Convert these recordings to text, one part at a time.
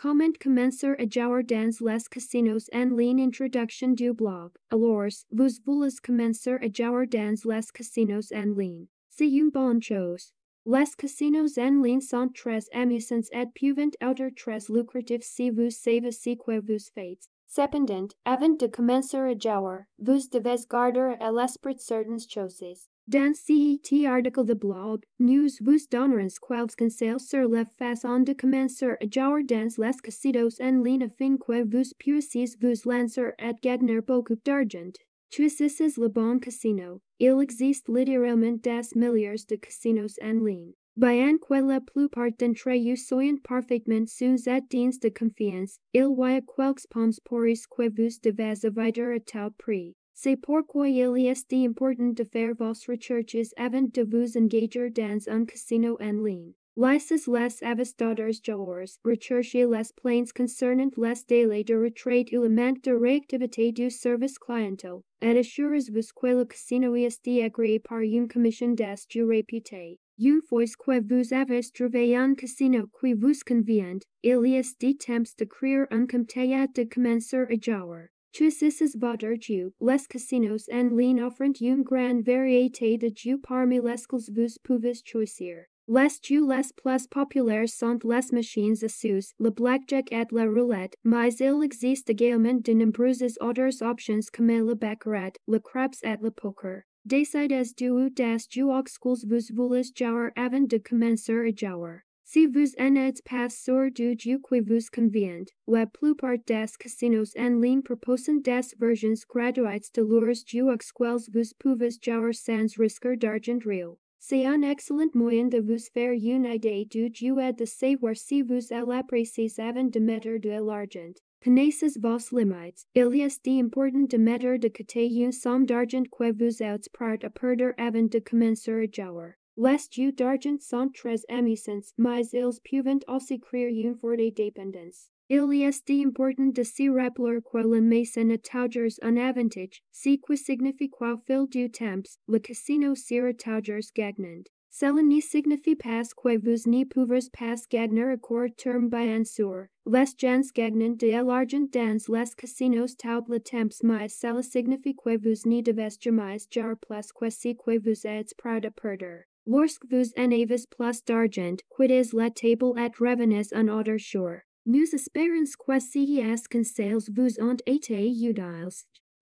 Comment commencer à dans les casinos en ligne Introduction du blog. Alors, vous voulez commencer à dans les casinos en ligne. C'est une bonne chose. Les casinos en ligne sont très amusants et peuvent être très lucratifs si vous savez ce que vous faites. Cependant, avant de commencer à jouer, vous devez garder à l'esprit certaines choses. Dans cet article de blog, nous vous donnerons quelques conseils sur la façon de commencer à jouer dans les casinos en ligne afin que vous puissiez vous lancer? Et gagner beaucoup d'argent. Choisissez le bon casino. Il existe littéralement des milliards de casinos en ligne. Bien que la plupart d'entre eux soient parfaitement sous éteints de confiance, il y a quelques pommes pourries que vous devez éviter à tout prix. C'est pourquoi il est important de faire vos recherches avant de vous engager dans un casino en ligne. Lices les avistadores joueurs, recherchez les plaintes concernant les délais de le manque de réactivité du service clientèle, et assurez-vous que le casino est agréé par une commission des jeux réputé. Une fois que vous avez trouvé un casino qui vous convient, il est temps de créer un compte et de commencer à jouer. Choisissez votre jeu. Les casinos ligne offrent une grande variété de jeux parmi lesquels vous pouvez choisir. Les jeux les plus populaires sont les machines à sous, le blackjack et la roulette, mais il existe également de nombreuses autres options comme le baccarat, le craps et le poker. Décidez du des jeux auxquels vous voulez jouer avant de commencer à jouer. Si vous n'êtes pas sûr du jeu qui vous convient, la plupart des casinos en ligne proposent des versions gratuites de leurs jeux auxquels vous pouvez jouer sans risque d'argent réel. C'est un excellent moyen de vous faire une idée du jeu et de savoir si vous l'appréciez avant de mettre de l'argent. Connaissez vos limites. Il est important de mettre de côté une somme d'argent que vous êtes prêt à perdre avant de commencer à jouer. Les jeux d'argent sont très amusants, mais ils peuvent aussi créer une forte dépendance. Il est important de se rappeler que le maison a toujours un avantage, ce qui signifie qu'au fil du temps, le casino sera toujours gagnant. Cela ne signifie pas que vous ne pouvez pas gagner à court terme bien sûr. Les gens gagnent de l'argent dans les casinos tout le temps mais cela signifie que vous ne devez jamais jouer plus que ce que vous êtes prêt à perdre. Lorsque vous en avez plus d'argent, quittez la table et revenez un autre jour. Nous espérons que ces conseils vous ont été utiles.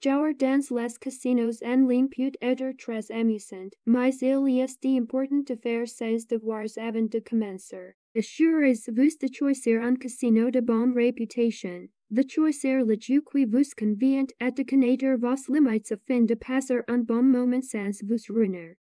Jouer dans les casinos en ligne peut être très amusant, mais il est important de faire ses devoirs avant de commencer. Assurez-vous de choisir un casino de bonne réputation, de choisir le jeu qui vous convient et de connaître vos limites afin de passer un bon moment sans vous ruiner.